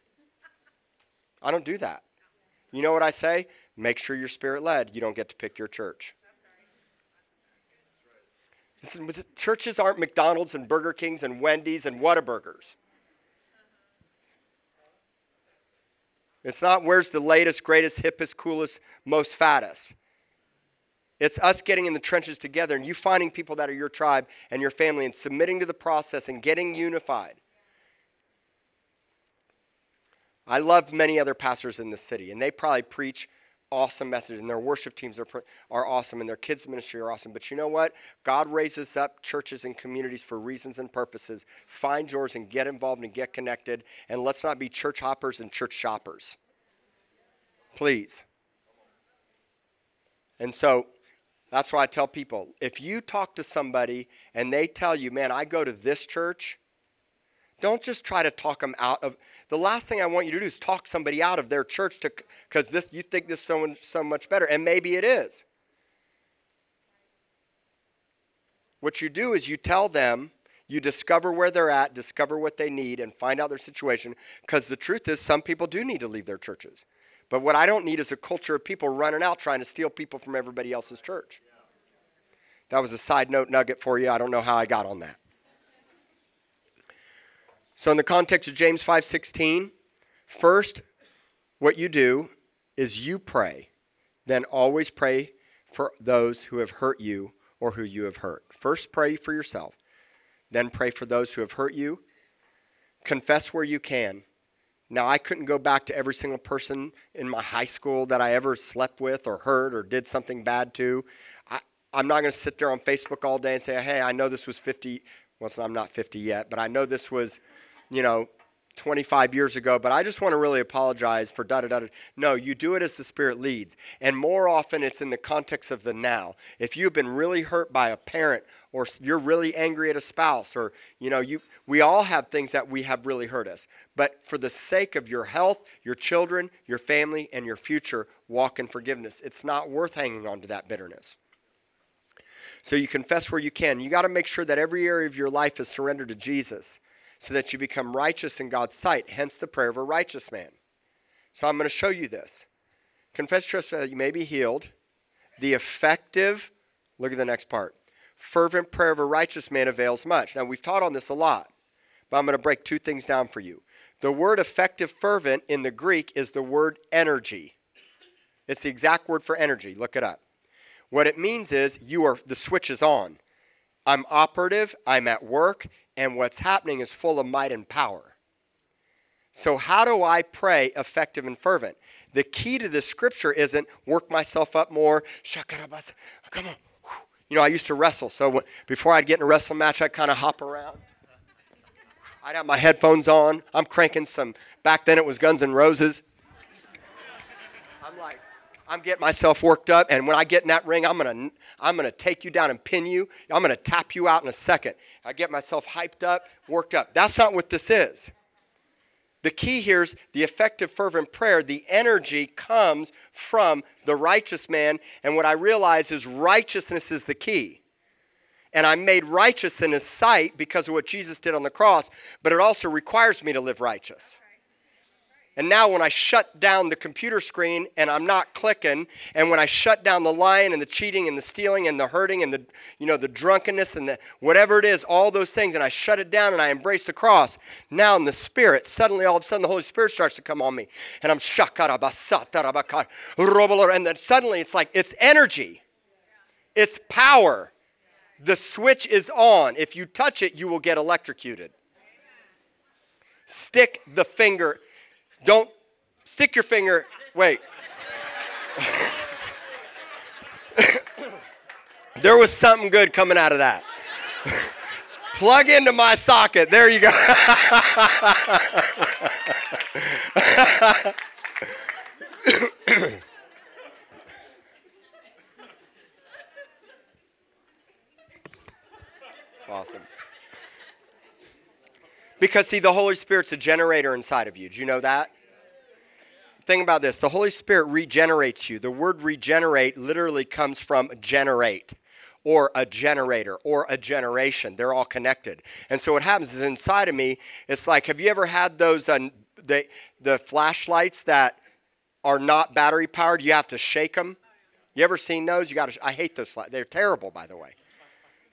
I don't do that. You know what I say? Make sure you're spirit led. You don't get to pick your church. Churches aren't McDonald's and Burger Kings and Wendy's and Whataburgers. It's not where's the latest, greatest, hippest, coolest, most fattest. It's us getting in the trenches together and you finding people that are your tribe and your family and submitting to the process and getting unified. I love many other pastors in the city, and they probably preach awesome messages, and their worship teams are, are awesome, and their kids' ministry are awesome. But you know what? God raises up churches and communities for reasons and purposes. Find yours and get involved and get connected, and let's not be church hoppers and church shoppers. Please. And so that's why I tell people if you talk to somebody and they tell you, man, I go to this church, don't just try to talk them out of. The last thing I want you to do is talk somebody out of their church to because this you think this so so much better, and maybe it is. What you do is you tell them, you discover where they're at, discover what they need, and find out their situation. Because the truth is, some people do need to leave their churches. But what I don't need is a culture of people running out trying to steal people from everybody else's church. That was a side note nugget for you. I don't know how I got on that. So in the context of James 5:16, first what you do is you pray. Then always pray for those who have hurt you or who you have hurt. First pray for yourself. Then pray for those who have hurt you. Confess where you can. Now, I couldn't go back to every single person in my high school that I ever slept with or hurt or did something bad to. I, am not going to sit there on Facebook all day and say, hey, I know this was 50. Well, I'm not 50 yet, but I know this was, you know, 25 years ago, but I just want to really apologize for da da da. No, you do it as the Spirit leads. And more often, it's in the context of the now. If you've been really hurt by a parent, or you're really angry at a spouse, or, you know, you, we all have things that we have really hurt us. But for the sake of your health, your children, your family, and your future, walk in forgiveness. It's not worth hanging on to that bitterness. So you confess where you can. You got to make sure that every area of your life is surrendered to Jesus so that you become righteous in God's sight, hence the prayer of a righteous man. So I'm going to show you this. Confess trust that you may be healed. The effective, look at the next part. Fervent prayer of a righteous man avails much. Now, we've taught on this a lot, but I'm going to break two things down for you. The word effective fervent in the Greek is the word energy. It's the exact word for energy. Look it up. What it means is you are the switch is on. I'm operative, I'm at work, and what's happening is full of might and power. So, how do I pray effective and fervent? The key to this scripture isn't work myself up more. Come on. You know, I used to wrestle. So, before I'd get in a wrestle match, I'd kind of hop around. I'd have my headphones on. I'm cranking some, back then it was Guns N' Roses. I'm like, I'm getting myself worked up, and when I get in that ring, I'm gonna, I'm gonna take you down and pin you. I'm gonna tap you out in a second. I get myself hyped up, worked up. That's not what this is. The key here is the effective, fervent prayer. The energy comes from the righteous man, and what I realize is righteousness is the key. And I'm made righteous in his sight because of what Jesus did on the cross, but it also requires me to live righteous. And now, when I shut down the computer screen and I'm not clicking, and when I shut down the lying and the cheating and the stealing and the hurting and the, you know, the drunkenness and the whatever it is, all those things, and I shut it down and I embrace the cross, now in the Spirit, suddenly all of a sudden the Holy Spirit starts to come on me. And I'm shakarabasatarabakat, and then suddenly it's like it's energy, it's power. The switch is on. If you touch it, you will get electrocuted. Stick the finger don't stick your finger. Wait. [LAUGHS] there was something good coming out of that. [LAUGHS] Plug into my socket. There you go. [LAUGHS] it's awesome. Because, see, the Holy Spirit's a generator inside of you. Do you know that? Think about this the Holy Spirit regenerates you. The word regenerate literally comes from generate or a generator or a generation. They're all connected. And so what happens is inside of me, it's like, have you ever had those, uh, the, the flashlights that are not battery powered? You have to shake them. You ever seen those? You got to. I hate those. They're terrible, by the way.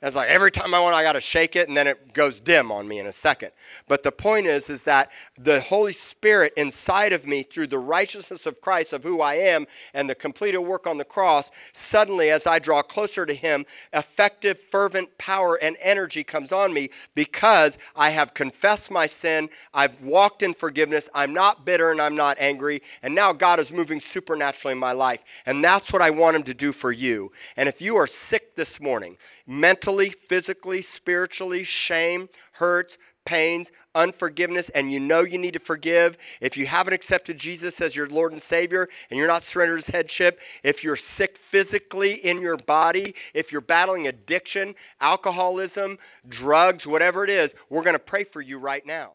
It's like every time I want, I got to shake it, and then it goes dim on me in a second. But the point is, is that the Holy Spirit inside of me, through the righteousness of Christ of who I am, and the completed work on the cross, suddenly, as I draw closer to Him, effective, fervent power and energy comes on me because I have confessed my sin. I've walked in forgiveness. I'm not bitter and I'm not angry. And now God is moving supernaturally in my life. And that's what I want Him to do for you. And if you are sick this morning, mentally, physically, spiritually, shame, hurts, pains, unforgiveness, and you know you need to forgive, if you haven't accepted Jesus as your Lord and Savior and you're not surrendered his headship, if you're sick physically in your body, if you're battling addiction, alcoholism, drugs, whatever it is, we're going to pray for you right now.